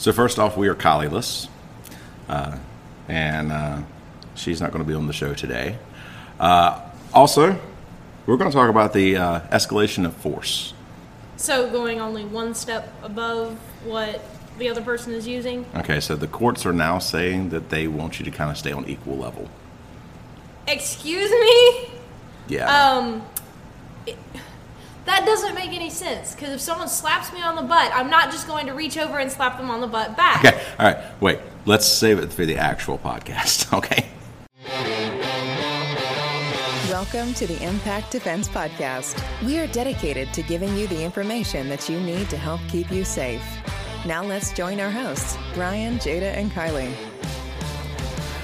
So first off, we are Kylie-less, uh, and uh, she's not going to be on the show today. Uh, also, we're going to talk about the uh, escalation of force. So going only one step above what the other person is using. Okay, so the courts are now saying that they want you to kind of stay on equal level. Excuse me. Yeah. Um, it- that doesn't make any sense because if someone slaps me on the butt, I'm not just going to reach over and slap them on the butt back. okay, all right. Wait, let's save it for the actual podcast. Okay. Welcome to the Impact Defense Podcast. We are dedicated to giving you the information that you need to help keep you safe. Now let's join our hosts, Brian, Jada, and Kylie.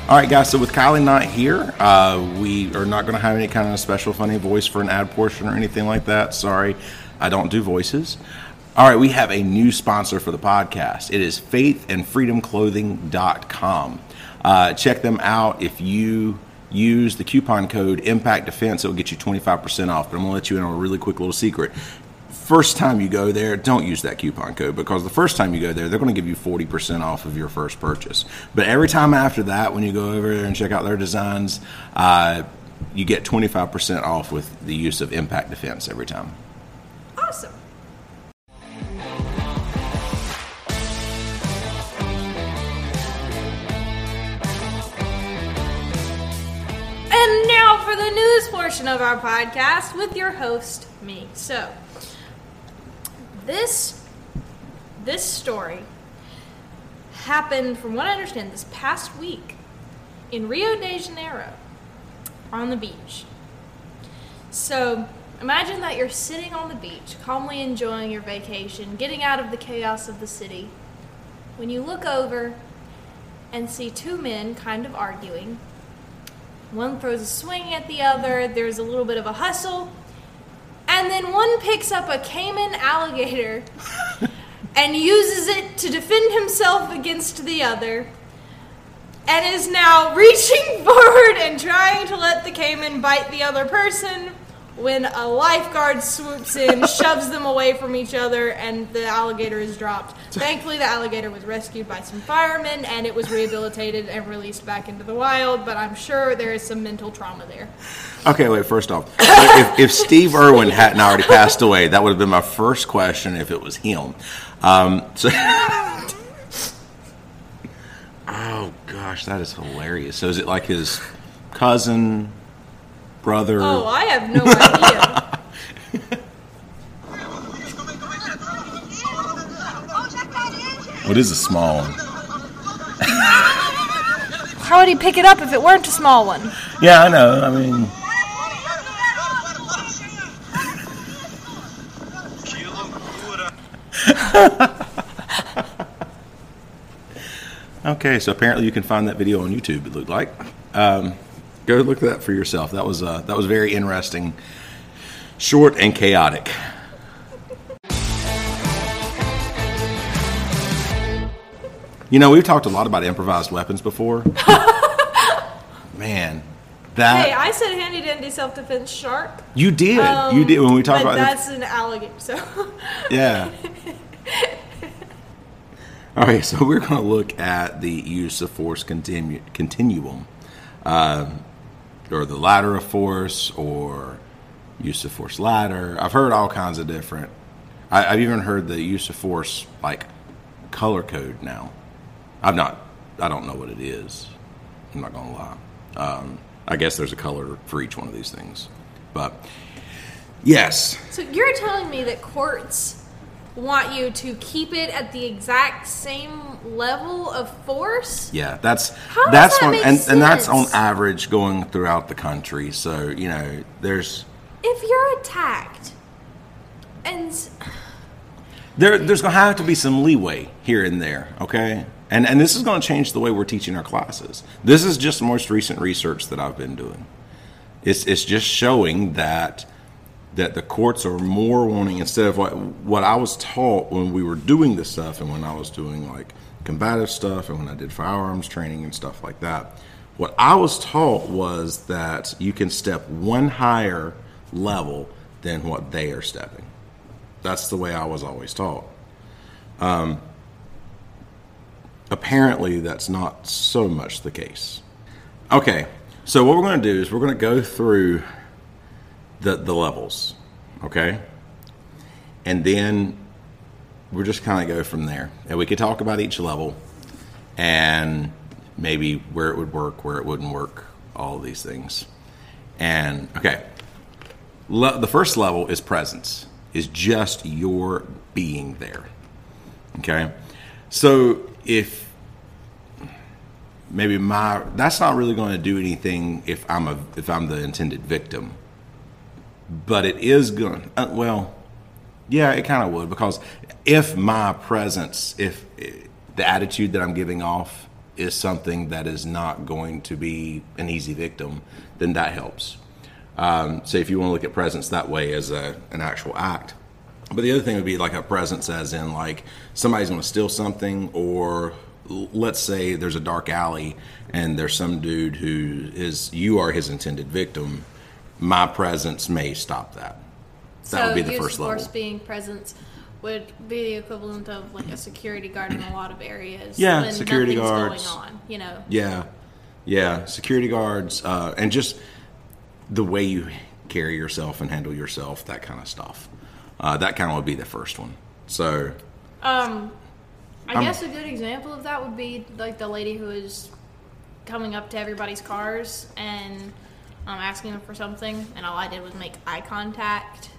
All right, guys. So with Kylie not here, uh, we are not going to have any kind of special funny voice for an ad portion or anything like that. Sorry, I don't do voices. All right, we have a new sponsor for the podcast. It is faithandfreedomclothing.com. Uh, check them out. If you use the coupon code Impact Defense, it will get you 25% off. But I'm going to let you in on a really quick little secret first time you go there, don't use that coupon code because the first time you go there, they're going to give you 40% off of your first purchase. But every time after that, when you go over there and check out their designs, uh, you get 25% off with the use of Impact Defense every time. Awesome. And now for the news portion of our podcast with your host, me. So, this this story happened, from what I understand, this past week in Rio de Janeiro on the beach. So imagine that you're sitting on the beach, calmly enjoying your vacation, getting out of the chaos of the city, when you look over and see two men kind of arguing. One throws a swing at the other, there's a little bit of a hustle, and then one picks up a caiman alligator and uses it to defend himself against the other and is now reaching forward and trying to let the caiman bite the other person when a lifeguard swoops in, shoves them away from each other, and the alligator is dropped. Thankfully, the alligator was rescued by some firemen and it was rehabilitated and released back into the wild, but I'm sure there is some mental trauma there. Okay, wait, first off, if, if Steve Irwin hadn't already passed away, that would have been my first question if it was him. Um, so. oh, gosh, that is hilarious. So is it like his cousin, brother? Oh, I have no idea. What is a small one? How would he pick it up if it weren't a small one? Yeah, I know. I mean, okay. So apparently, you can find that video on YouTube. It looked like. Um, go look at that for yourself. That was uh, that was very interesting, short and chaotic. You know, we've talked a lot about improvised weapons before. Man, that Hey, I said handy dandy self defense shark. you did. you Um, did when we talked but about that's an alligator, so Yeah. All right, so we're going to look at the use of force continu- continuum, uh, or the ladder of force, or use of force ladder. I've heard all kinds of different. I, I've even heard the use of force like color code now. I've not. I don't know what it is. I'm not to lie. Um, I guess there's a color for each one of these things, but yes, So you're telling me that courts want you to keep it at the exact same level of force? Yeah, that's How that's that on, and, and that's on average going throughout the country. So you know, there's If you're attacked and there there's gonna have to be some leeway here and there. Okay, and and this is gonna change the way we're teaching our classes. This is just the most recent research that I've been doing. It's it's just showing that that the courts are more wanting instead of what what I was taught when we were doing this stuff and when I was doing like combative stuff and when I did firearms training and stuff like that. What I was taught was that you can step one higher level than what they are stepping. That's the way I was always taught. Um, apparently that's not so much the case. Okay, so what we're going to do is we're going to go through the the levels, okay, and then we're just kind of go from there, and we could talk about each level and maybe where it would work, where it wouldn't work, all these things. And okay, Le- the first level is presence, is just your being there. Okay, so if maybe my that's not really going to do anything if I'm a if I'm the intended victim, but it is going uh, well. Yeah, it kind of would because if my presence, if the attitude that I'm giving off is something that is not going to be an easy victim, then that helps. Um, so if you want to look at presence that way as a, an actual act. But the other thing would be like a presence, as in like somebody's going to steal something, or let's say there's a dark alley and there's some dude who is you are his intended victim. My presence may stop that. That so would be the first of force being presence would be the equivalent of like a security guard in a lot of areas. Yeah, when security guards. going on. You know. Yeah, yeah. Security guards uh, and just the way you carry yourself and handle yourself, that kind of stuff. Uh, that kind of would be the first one. So Um, I I'm- guess a good example of that would be like the lady who is coming up to everybody's cars and um, asking them for something, and all I did was make eye contact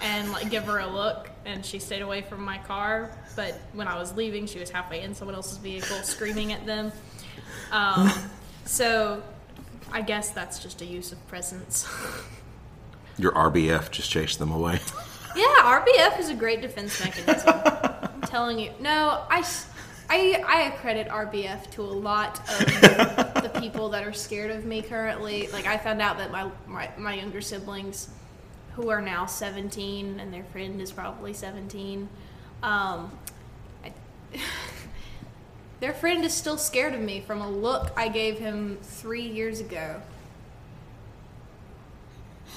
and like give her a look, and she stayed away from my car. But when I was leaving, she was halfway in someone else's vehicle, screaming at them. Um, so I guess that's just a use of presence. your RBF just chased them away. Yeah, RBF is a great defense mechanism. I'm telling you. No, I, I, I accredit RBF to a lot of the people that are scared of me currently. Like, I found out that my, my, my younger siblings, who are now 17, and their friend is probably 17, um, I, their friend is still scared of me from a look I gave him three years ago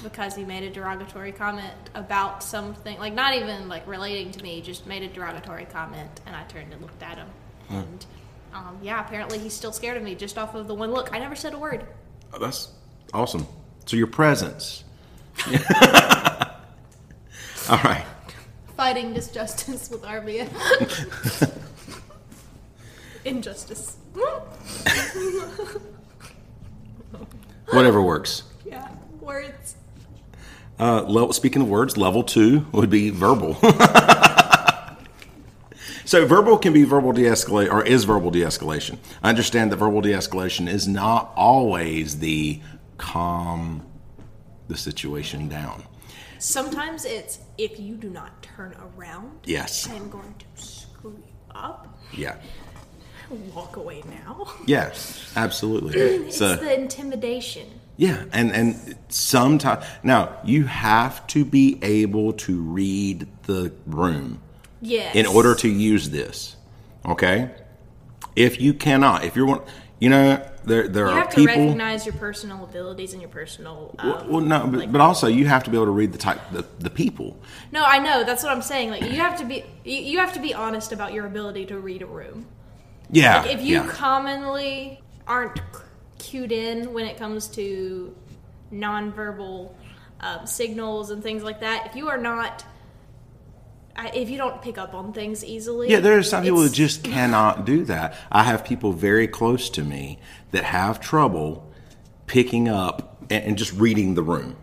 because he made a derogatory comment about something like not even like relating to me just made a derogatory comment and i turned and looked at him and um, yeah apparently he's still scared of me just off of the one look i never said a word Oh, that's awesome. So your presence. All right. fighting disjustice with rbf injustice Whatever works. yeah words Uh, level, speaking of words, level two would be verbal. So verbal can be verbal de-escalate or is verbal de-escalation. I understand that verbal de-escalation is not always the calm the situation down. sometimes it's if you do not turn around Yes. i'm going to screw you up Yeah. walk away now Yes. Absolutely. it's So the intimidation yeah, and and sometimes now you have to be able to read the room. Yes in order to use this. Okay? If you cannot, if you're one, you know, there there You are have to people. recognize your personal abilities and your personal. Um, well, well, no, but, like- but also you have to be able to read the type the, the people. no, I know that's what I'm saying. Like you have to be, you, you have to be honest about your ability to read a room. Yeah. Like if you yeah. commonly aren't cued in when it comes to nonverbal um, signals and things like that, if you are not, I- if you don't pick up on things easily, Yeah, there are some people who just cannot do that. I have people very close to me that have trouble picking up and, and just reading the room.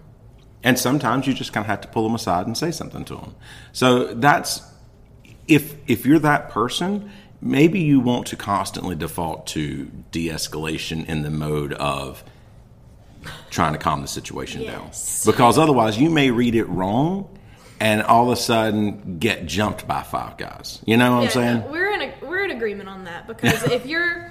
And sometimes you just kind of have to pull them aside and say something to them. So that's if if you're that person, maybe you want to constantly default to de-escalation in the mode of trying to calm the situation Yes. down. Because otherwise you may read it wrong and all of a sudden get jumped by five guys. You know what I'm saying? no, we're in a, we're in agreement on that because if you're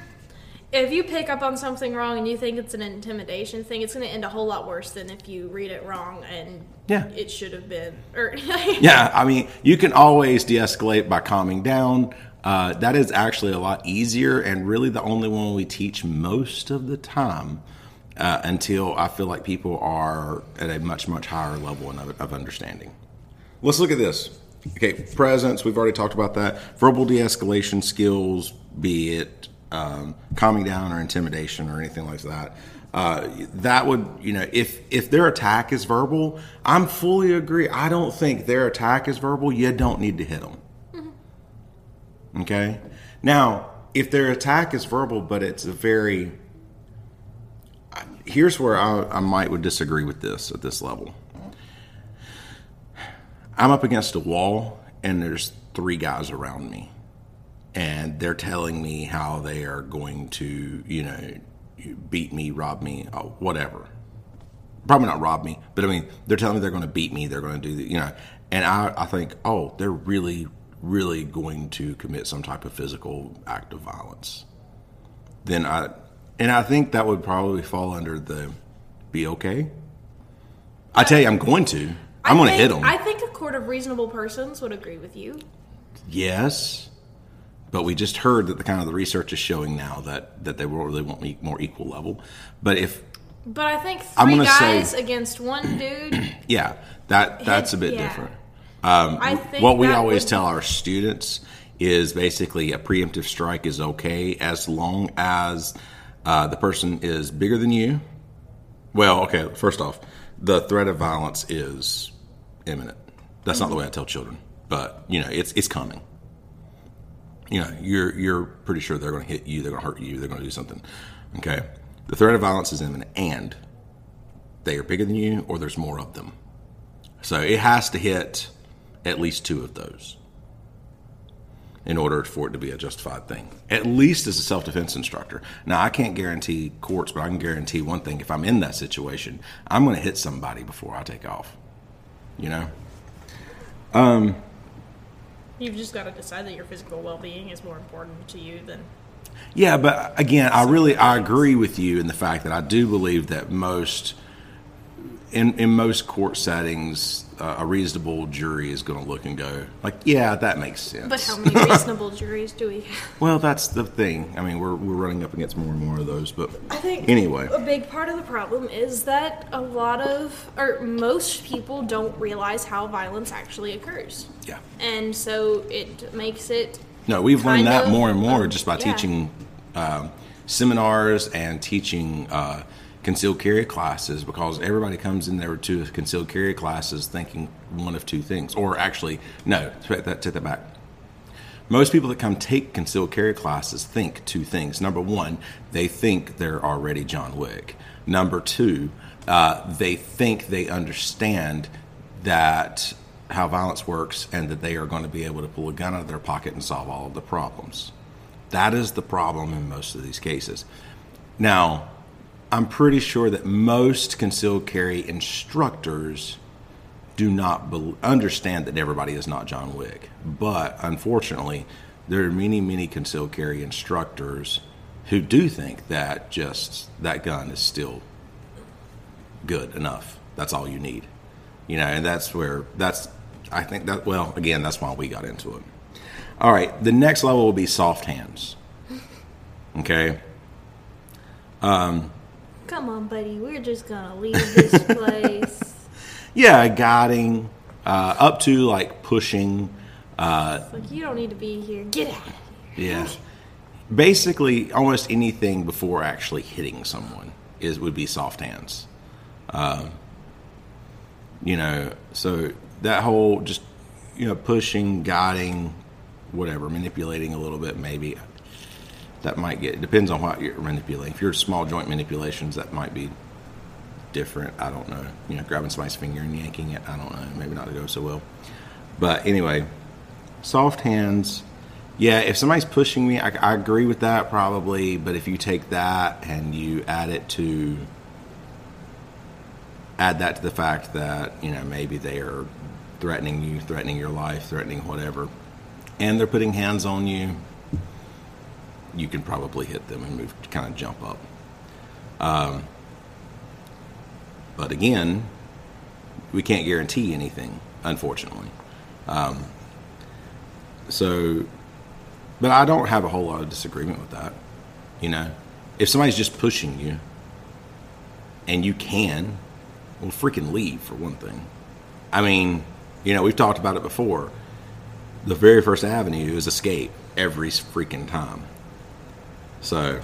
if you pick up on something wrong and you think it's an intimidation thing, it's going to end a whole lot worse than if you read it wrong and Yeah. it should have been. Or Yeah, I mean, you can always de escalate by calming down. Uh, that is actually a lot easier and really the only one we teach most of the time uh, until I feel like people are at a much, much higher level of, of understanding. Let's look at this. Okay, presence, we've already talked about that. Verbal de escalation skills, be it um, calming down or intimidation or anything like that. Uh, that would, you know, if if their attack is verbal, I'm fully agree. I don't think their attack is verbal. You don't need to hit them. Mm-hmm. Okay. Now, if their attack is verbal, but it's a very here's where I, I might would disagree with this at this level. I'm up against a wall, and there's three guys around me, and they're telling me how they are going to, you know, beat me, rob me, uh, whatever. Probably not rob me, but I mean, they're telling me they're going to beat me, they're going to do, the, you know, and I, I think, oh, they're really, really going to commit some type of physical act of violence. Then I, and I think that would probably fall under the be okay. I tell you, I'm going to. I'm going to hit them. I think a court of reasonable persons would agree with you. Yes, but we just heard that the kind of the research is showing now that that they really want more equal level. But if but I think 3 guys say, against one dude. Yeah, that that's a bit yeah. different. Um, I think what we always tell our students is basically a preemptive strike is okay as long as uh, the person is bigger than you. Well, okay. First off, the threat of violence is imminent. That's mm-hmm. not the way I tell children, but you know, it's it's coming you know, you're you're pretty sure they're going to hit you, they're going to hurt you, they're going to do something. Okay, the threat of violence is imminent, and they are bigger than you, or there's more of them. So it has to hit at least two of those in order for it to be a justified thing. At least as a self defense instructor. Now, I can't guarantee courts, but I can guarantee one thing if I'm in that situation, I'm going to hit somebody before I take off. You know? Um, You've just got to decide that your physical well-being is more important to you than. Yeah, but again, I really I agree with you in the fact that I do believe that most in in most court settings, uh, a reasonable jury is going to look and go like, yeah, that makes sense. But how many reasonable juries do we have? Well, that's the thing. I mean, we're we're running up against more and more of those. But I think anyway, a big part of the problem is that a lot of or most people don't realize how violence actually occurs. Yeah, and so it makes it. No, we've learned that more and more um, just by yeah. teaching uh, seminars and teaching. Uh, concealed carry classes because everybody comes in there to concealed carry classes thinking one of two things. Or actually, no, take that, take that back. Most people that come take concealed carry classes think two things. Number one, they think they're already John Wick. Number two, uh, they think they understand that how violence works and that they are going to be able to pull a gun out of their pocket and solve all of the problems. That is the problem in most of these cases. Now, I'm pretty sure that most concealed carry instructors do not be- understand that everybody is not John Wick. But unfortunately, there are many, many concealed carry instructors who do think that just that gun is still good enough. That's all you need. You know, and that's where that's I think that well, again, that's why we got into it. All right, the next level will be soft hands. Okay. Um, Come on, buddy. We're just gonna leave this place. yeah, guiding, uh, up to like pushing. Uh, like you don't need to be here. Get out. Yeah. Basically, almost anything before actually hitting someone is would be soft hands. Um, you know, so that whole just you know pushing, guiding, whatever, manipulating a little bit, maybe that might get depends on what you're manipulating. If you're small joint manipulations, that might be different. I don't know. You know, grabbing somebody's finger and yanking it. I don't know. Maybe not to go so well. But anyway, soft hands. Yeah, if somebody's pushing me, I, I agree with that probably. But if you take that and you add it to add that to the fact that you know maybe they are threatening you, threatening your life, threatening whatever, and they're putting hands on you you can probably hit them and move, kind of jump up. Um, but again, we can't guarantee anything, unfortunately. Um, so, but I don't have a whole lot of disagreement with that. You know, if somebody's just pushing you and you can, well, freaking leave for one thing. I mean, you know, we've talked about it before. The very first avenue is escape every freaking time So,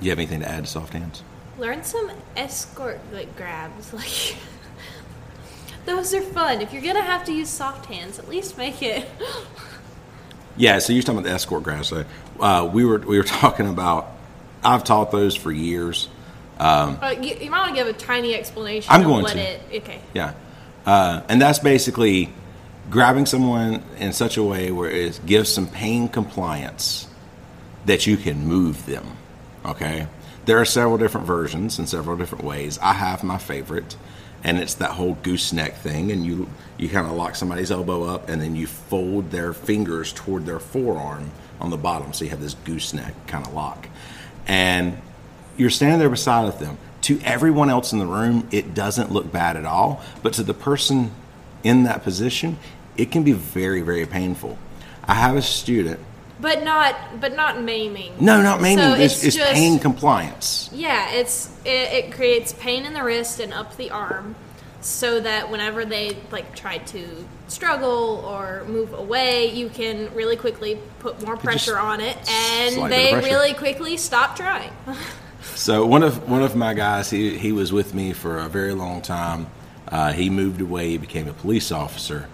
you have anything to add to soft hands? Learn some escort like grabs. Like those are fun. If you're gonna have to use soft hands, at least make it. Yeah, so you're talking about the escort grabs. So, uh, we were we were talking about. I've taught those for years. Uh, you, you might want to give a tiny explanation. I'm going to. It, okay. Yeah, uh, and that's basically grabbing someone in such a way where it gives some pain compliance that you can move them. Okay, there are several different versions and several different ways. I have my favorite, and it's that whole gooseneck thing, and you you kind of lock somebody's elbow up, and then you fold their fingers toward their forearm on the bottom, so you have this gooseneck kind of lock, and you're standing there beside of them. To everyone else in the room, it doesn't look bad at all, but to the person in that position, it can be very, very painful. I have a student. But not, but not maiming. No, not maiming. So it's, it's it's just- pain compliance. Yeah, it's it, it creates pain in the wrist and up the arm, so that whenever they like try to struggle or move away, you can really quickly put more pressure on it, and they really quickly stop trying. So one of one of my guys, he he was with me for a very long time. Uh, he moved away. He became a police officer.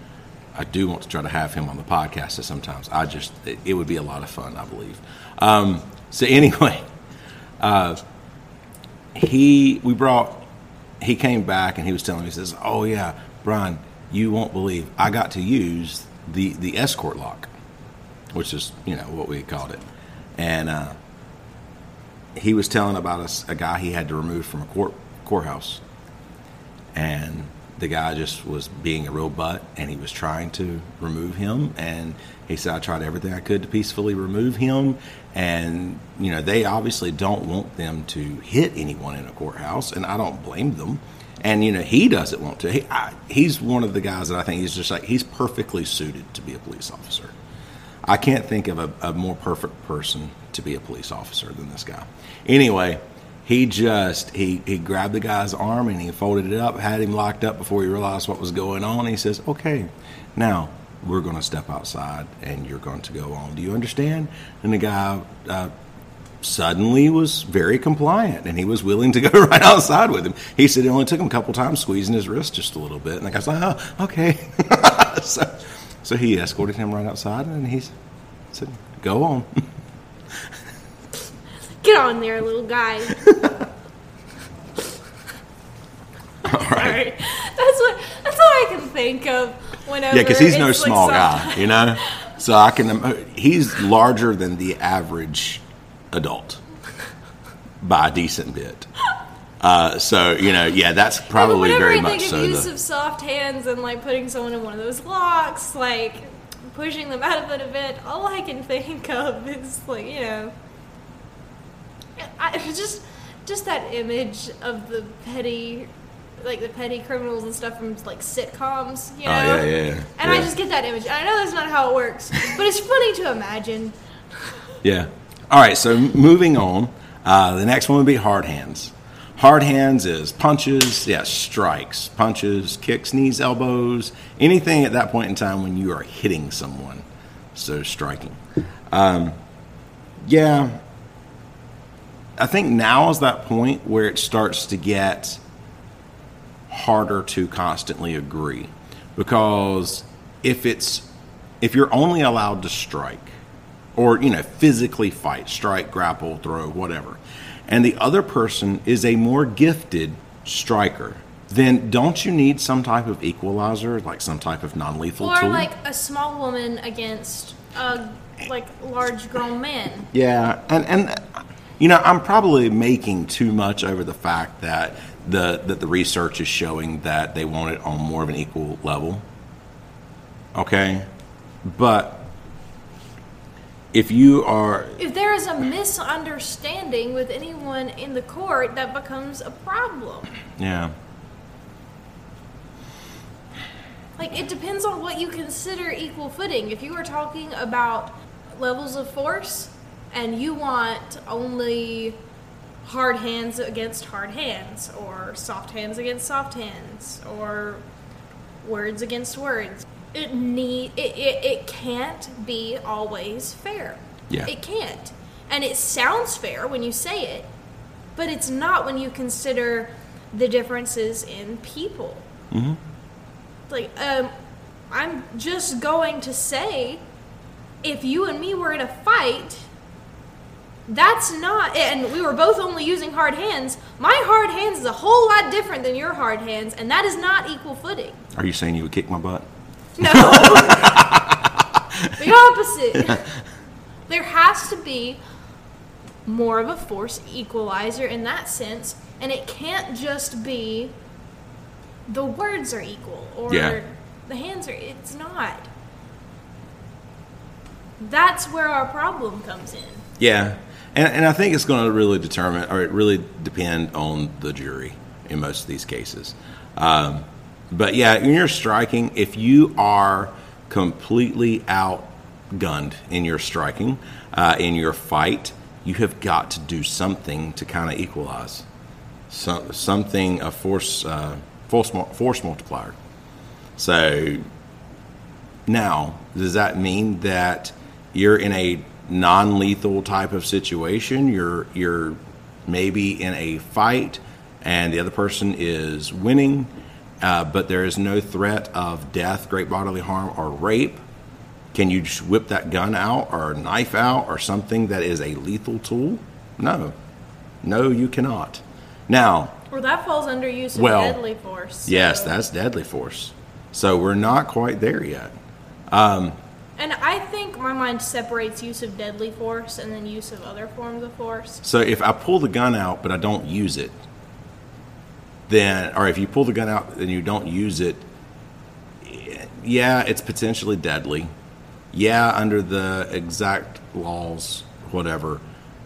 I do want to try to have him on the podcast sometimes. I just it, it would be a lot of fun, I believe. Um, so anyway, uh, he we brought he came back and he was telling me he says, "Oh yeah, Brian, you won't believe I got to use the the escort lock, which is you know what we called it, and." Uh, he was telling about us a guy he had to remove from a court courthouse, and the guy just was being a real butt, and he was trying to remove him, and he said I tried everything I could to peacefully remove him, and you know they obviously don't want them to hit anyone in a courthouse, and I don't blame them. And you know he doesn't want to. He, I, he's one of the guys that I think he's just like he's perfectly suited to be a police officer. I can't think of a, a more perfect person to be a police officer than this guy. Anyway, he just he he grabbed the guy's arm and he folded it up, had him locked up before he realized what was going on. He says, "Okay, now we're going to step outside and you're going to go on. Do you understand?" And the guy. Uh, Suddenly was very compliant and he was willing to go right outside with him. He said it only took him a couple times squeezing his wrist just a little bit. And the guy's like, oh, okay. so, so he escorted him right outside and he said, go on. On there, little guy. Sorry. That's what that's what I can think of whenever. Yeah, because he's no like, small guy, you know. So I can. He's larger than the average adult by a decent bit. Uh, so you know, yeah, that's probably very I much think of so. use The, of soft hands and like putting someone in one of those locks, like pushing them out of an event, all I can think of is like you know, I, just just that image of the petty, like the petty criminals and stuff from like sitcoms, you know. Oh, yeah, yeah, yeah. And I just get that image. I know that's not how it works, but it's funny to imagine. yeah. All right. So moving on, uh, the next one would be hard hands. Hard hands is punches, yeah, strikes, punches, kicks, knees, elbows, anything at that point in time when you are hitting someone. So striking. Um, yeah, I think now is that point where it starts to get harder to constantly agree because if it's if you're only allowed to strike or you know physically fight strike grapple throw whatever and the other person is a more gifted striker then don't you need some type of equalizer like some type of non-lethal Or tool like a small woman against a like large grown man. Yeah, and and you know, I'm probably making too much over the fact that the that the research is showing that they want it on more of an equal level. Okay, but if you are If there is a misunderstanding with anyone in the court, that becomes a problem. yeah Like, it depends on what you consider equal footing. If you are talking about levels of force and you want only hard hands against hard hands, or soft hands against soft hands, or words against words, it need it, it, it can't be always fair. Yeah. It can't. And it sounds fair when you say it, but it's not when you consider the differences in people. Mm-hmm. Like, um, I'm just going to say if you and me were in a fight, that's not, and we were both only using hard hands. My hard hands is a whole lot different than your hard hands, and that is not equal footing. Are you saying you would kick my butt? No. the opposite. there has to be more of a force equalizer in that sense, and it can't just be the words are equal or Yeah. the hands are. It's not. That's where our problem comes in. Yeah, and, and I think it's going to really determine, or it really depend on the jury in most of these cases. Um, but yeah, when you're striking, if you are completely outgunned in your striking, uh, in your fight, you have got to do something to kind of equalize. Some, something a force uh, force force multiplier. So now, does that mean that you're in a non-lethal type of situation? You're you're maybe in a fight, and the other person is winning, uh, but there is no threat of death, great bodily harm, or rape. Can you just whip that gun out or knife out or something that is a lethal tool? No, no, you cannot. Now, Or that falls under use of Well, deadly force. yes, that's deadly force. So we're not quite there yet. And I think my mind separates use of deadly force and then use of other forms of force. So if I pull the gun out but I don't use it, then, or if you pull the gun out and you don't use it, yeah, it's potentially deadly. Yeah, under the exact laws, whatever,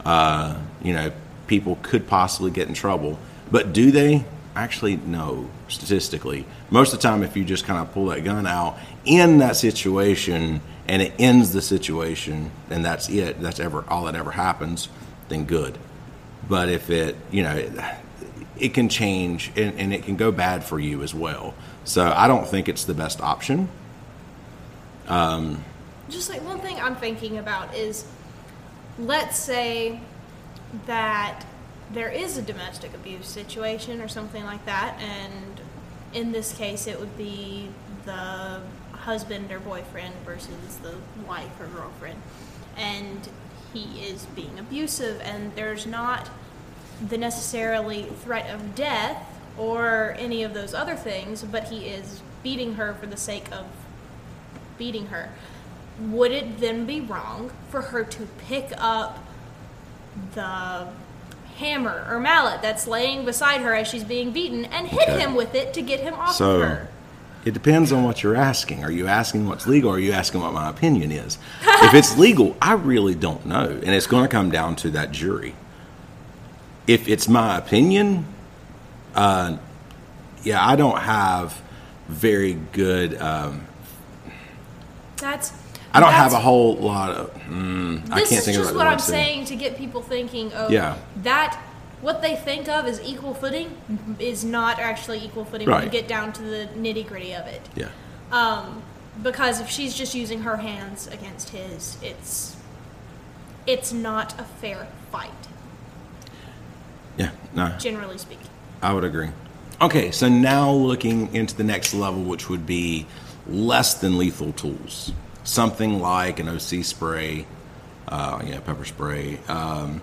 uh, you know, people could possibly get in trouble. But do they? Actually, no, statistically. Most of the time, if you just kind of pull that gun out in that situation and it ends the situation and that's it, that's ever all that ever happens, then good. But if it, you know, it, it can change and, and it can go bad for you as well. So I don't think it's the best option. Um, Just like one thing I'm thinking about is let's say that there is a domestic abuse situation or something like that, and in this case, it would be the husband or boyfriend versus the wife or girlfriend, and he is being abusive, and there's not the necessarily threat of death or any of those other things, but he is beating her for the sake of beating her. Would it then be wrong for her to pick up the hammer or mallet that's laying beside her as she's being beaten and hit Okay. him with it to get him off So of her? It depends on what you're asking. Are you asking what's legal or are you asking what my opinion is? if it's legal, I really don't know. And it's going to come down to that jury. If it's my opinion, uh, yeah, I don't have very good. Um, That's I don't that's- have a whole lot of. Mm, I This can't is think of just the what right I'm word to say. saying to get people thinking. Oh, Yeah. that what they think of as equal footing is not actually equal footing when you get down to the nitty gritty of it. Yeah. Um, because if she's just using her hands against his, it's it's not a fair fight, Yeah. No. generally speaking. I would agree. Okay, so now looking into the next level, which would be less than lethal tools, something like an OC spray, uh, yeah, pepper spray, um,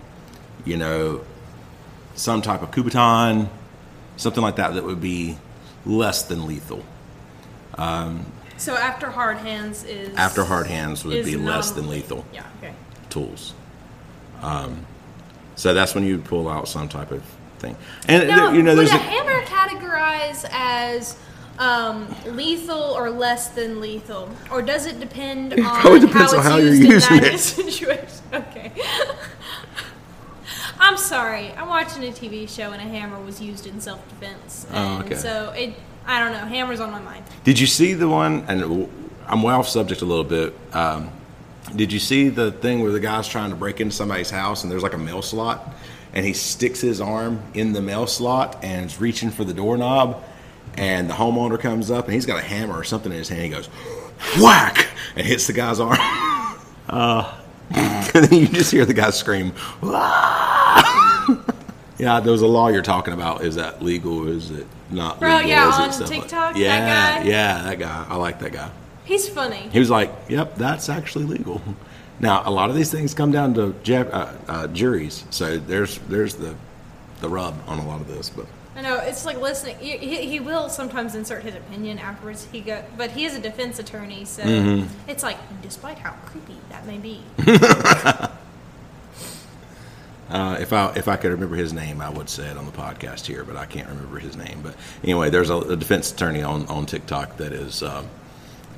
you know, some type of Kubotan, something like that that would be less than lethal. So after hard hands is After hard hands would be less than lethal Yeah. Okay. tools. Um, so that's when you would pull out some type of thing, and Now, you know, would there's a a, hammer categorize as um, lethal or less than lethal, or does it depend on probably depends how on how you're using it. situation? Okay. I'm sorry. I'm watching a TV show and a hammer was used in self-defense, Oh, okay. so it. I don't know. Hammer's on my mind. Did you see the one? And I'm way off subject a little bit. Um, did you see the thing where the guy's trying to break into somebody's house and there's like a mail slot, and he sticks his arm in the mail slot and is reaching for the doorknob, and the homeowner comes up and he's got a hammer or something in his hand. He goes, whack, and hits the guy's arm. uh, and then you just hear the guy scream. "Ah!" Yeah, there was a law you're talking about. Is that legal? Is it not Bro, legal? yeah, Is on stuff like- TikTok, that yeah, guy? yeah, that guy. I like that guy. He's funny. He was like, "Yep, that's actually legal." Now, a lot of these things come down to ju- uh, uh, juries, so there's there's the the rub on a lot of this. But I know it's like listening. He, he he will sometimes insert his opinion afterwards. He go, but he is a defense attorney, so Mm-hmm. it's like, despite how creepy that may be, uh, if I if I could remember his name, I would say it on the podcast here, but I can't remember his name. But anyway, there's a, a defense attorney on on TikTok that is. Um,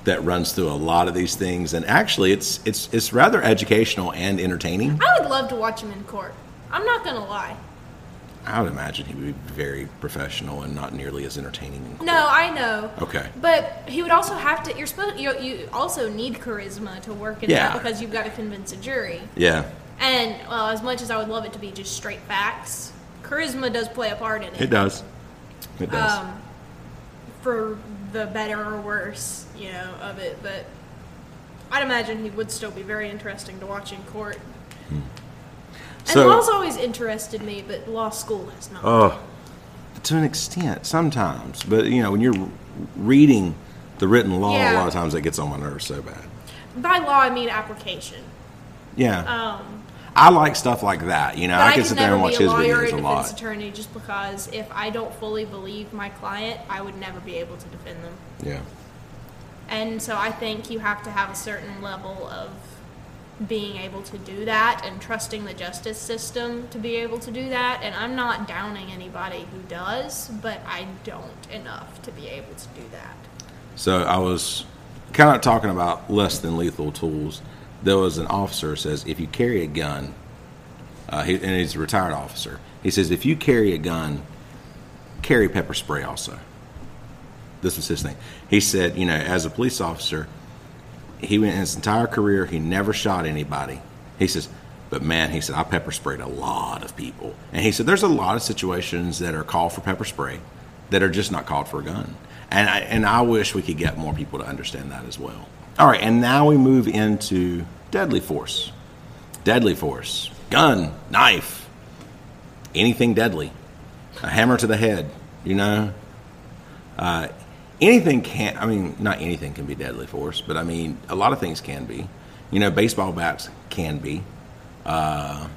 that runs through a lot of these things, and actually, it's it's it's rather educational and entertaining. I would love to watch him in court. I'm not gonna lie. I would imagine he would be very professional and not nearly as entertaining. In court. No, I know. Okay. But he would also have to. You're supposed. You, you also need charisma to work in Yeah. that because you've got to convince a jury. Yeah, And well, as much as I would love it to be just straight facts, charisma does play a part in it. it does. It does. Um, for the better or worse, you know, of it. But I'd imagine he would still be very interesting to watch in court. And So- law's always interested me, but law school has not. Oh, to an extent, sometimes. But you know, when you're reading the written law, a lot of times that gets on my nerves so bad. By law, I mean application. Yeah, Um, I like stuff like that. You know, I I, can sit there and watch his lawyer or a videos a lot. attorney just because if I don't fully believe my client, I would never be able to defend them. Yeah, And so I think you have to have a certain level of being able to do that and trusting the justice system to be able to do that. And I'm not downing anybody who does, but I don't enough to be able to do that. So I was kind of talking about less than lethal tools. There was an officer says if you carry a gun, uh, he, and he's a retired officer. He says if you carry a gun, carry pepper spray also. This was his thing. He said, you know, as a police officer, he went his entire career, he never shot anybody. He says, but man, he said, I pepper sprayed a lot of people. And he said, there's a lot of situations that are called for pepper spray that are just not called for a gun. And I, and I wish we could get more people to understand that as well. All right, and now we move into deadly force. Deadly force. Gun, knife, anything deadly. A hammer to the head, you know? Uh, anything can I mean, not anything can be deadly force, but I mean, a lot of things can be. You know, baseball bats can be. Uh,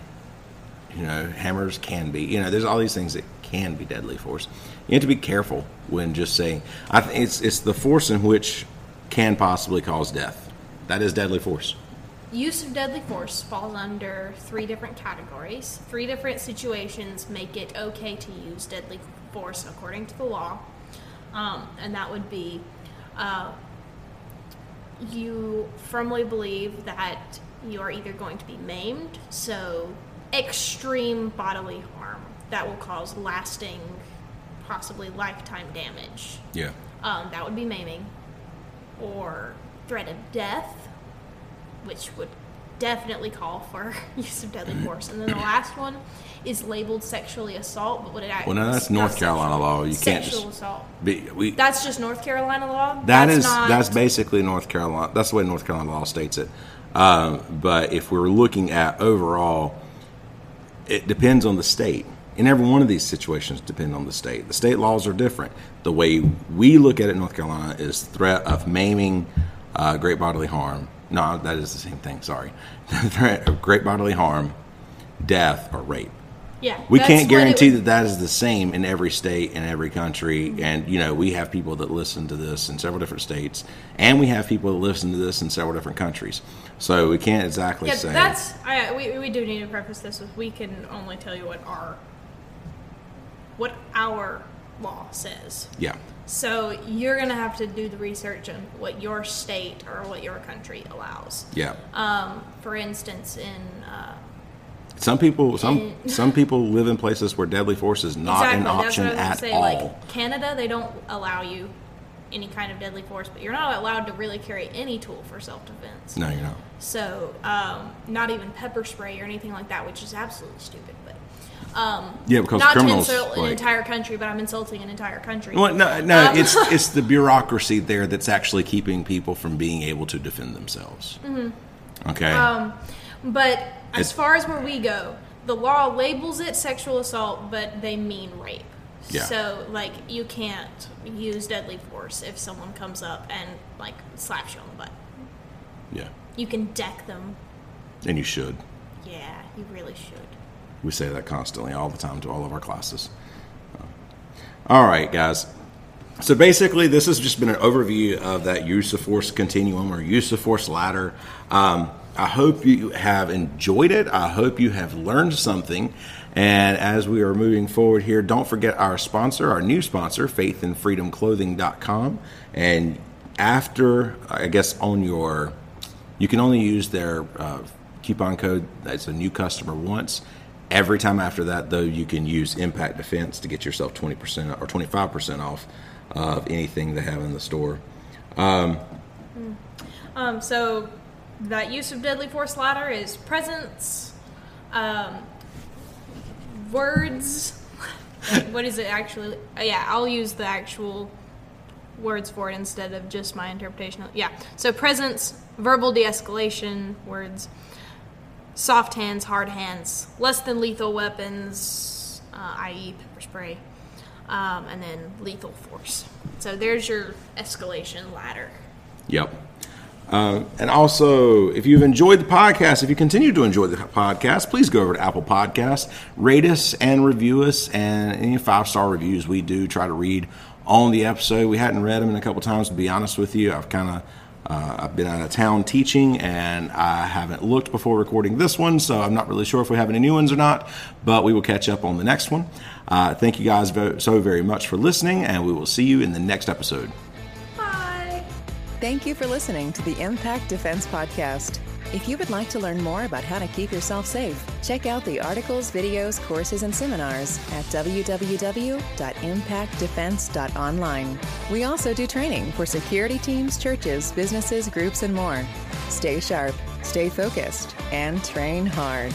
you know, hammers can be. You know, there's all these things that can be deadly force. You have to be careful when just saying. I think it's it's the force in which can possibly cause death. That is deadly force. Use of deadly force falls under three different categories. Three different situations make it okay to use deadly force according to the law. Um, and that would be uh, you firmly believe that you are either going to be maimed, so extreme bodily harm that will cause lasting, possibly lifetime damage. Yeah. Um, that would be maiming. Or threat of death, which would definitely call for use of deadly force. And then the last one is labeled sexually assault, but what it actually Well, no, that's North Carolina law. You can't sexual just assault. be. We, That's just North Carolina law. That that's is not, that's basically North Carolina. That's the way North Carolina law states it. Um, but if we're looking at overall, it depends on the state. And every one of these situations depend on the state. The state laws are different. The way we look at it in North Carolina is threat of maiming, uh, great bodily harm. No, that is the same thing. Sorry, threat of great bodily harm, death, or rape. yeah. We can't guarantee that that is the same in every state and every country. And, you know, we have people that listen to this in several different states, and we have people that listen to this in several different countries. So we can't exactly Yeah, say. that's. I, we, we do need to preface this with we can only tell you what our what our law says. yeah. So you're gonna have to do the research on what your state or what your country allows. Yeah. Um, for instance, in uh, Some people, some And- some people live in places where deadly force is not exactly an option I was gonna at say. all. Like Canada, they don't allow you any kind of deadly force, but you're not allowed to really carry any tool for self-defense. no, you're not. So um, not even pepper spray or anything like that, which is absolutely stupid. Um, Yeah, because not criminals, to insult an entire country, but I'm insulting an entire country. Well, no, no, Um, it's it's the bureaucracy there that's actually keeping people from being able to defend themselves. Okay. Um, But as far as where we go, the law labels it sexual assault, but they mean rape. Yeah. So like you can't use deadly force if someone comes up and like slaps you on the butt. Yeah, You can deck them. and you should. Yeah, you really should. We say that constantly, all the time, to all of our classes. All right, guys. So basically, this has just been an overview of that use of force continuum or use of force ladder. Um, I hope you have enjoyed it. I hope you have learned something. And as we are moving forward here, don't forget our sponsor, our new sponsor, faithandfreedomclothing.com. And after, I guess, on your, you can only use their uh, coupon code that's a new customer once. Every time after that, though, you can use Impact Defense to get yourself 20% or 25% off of anything they have in the store. Um, so that use of deadly force ladder is presence, um, words. what is it actually? Uh, yeah, I'll use the actual words for it instead of just my interpretation. Yeah, so presence, verbal de-escalation words, soft hands, hard hands, less than lethal weapons, uh, i.e., pepper spray, um, and then lethal force. So there's your escalation ladder. Yep. Uh, and also, if you've enjoyed the podcast, if you continue to enjoy the podcast, please go over to Apple Podcasts, rate us and review us, and any five star reviews we do try to read on the episode. We hadn't read them in a couple times, to be honest with you. I've kind of uh, I've been out of town teaching, and I haven't looked before recording this one, so I'm not really sure if we have any new ones or not. But we will catch up on the next one. Uh, thank you guys so very much for listening, and we will see you in the next episode. Bye. Thank you for listening to the Impact Defense Podcast. If you would like to learn more about how to keep yourself safe, check out the articles, videos, courses, and seminars at www.impactdefense.online. We also do training for security teams, churches, businesses, groups, and more. Stay sharp, stay focused, and train hard.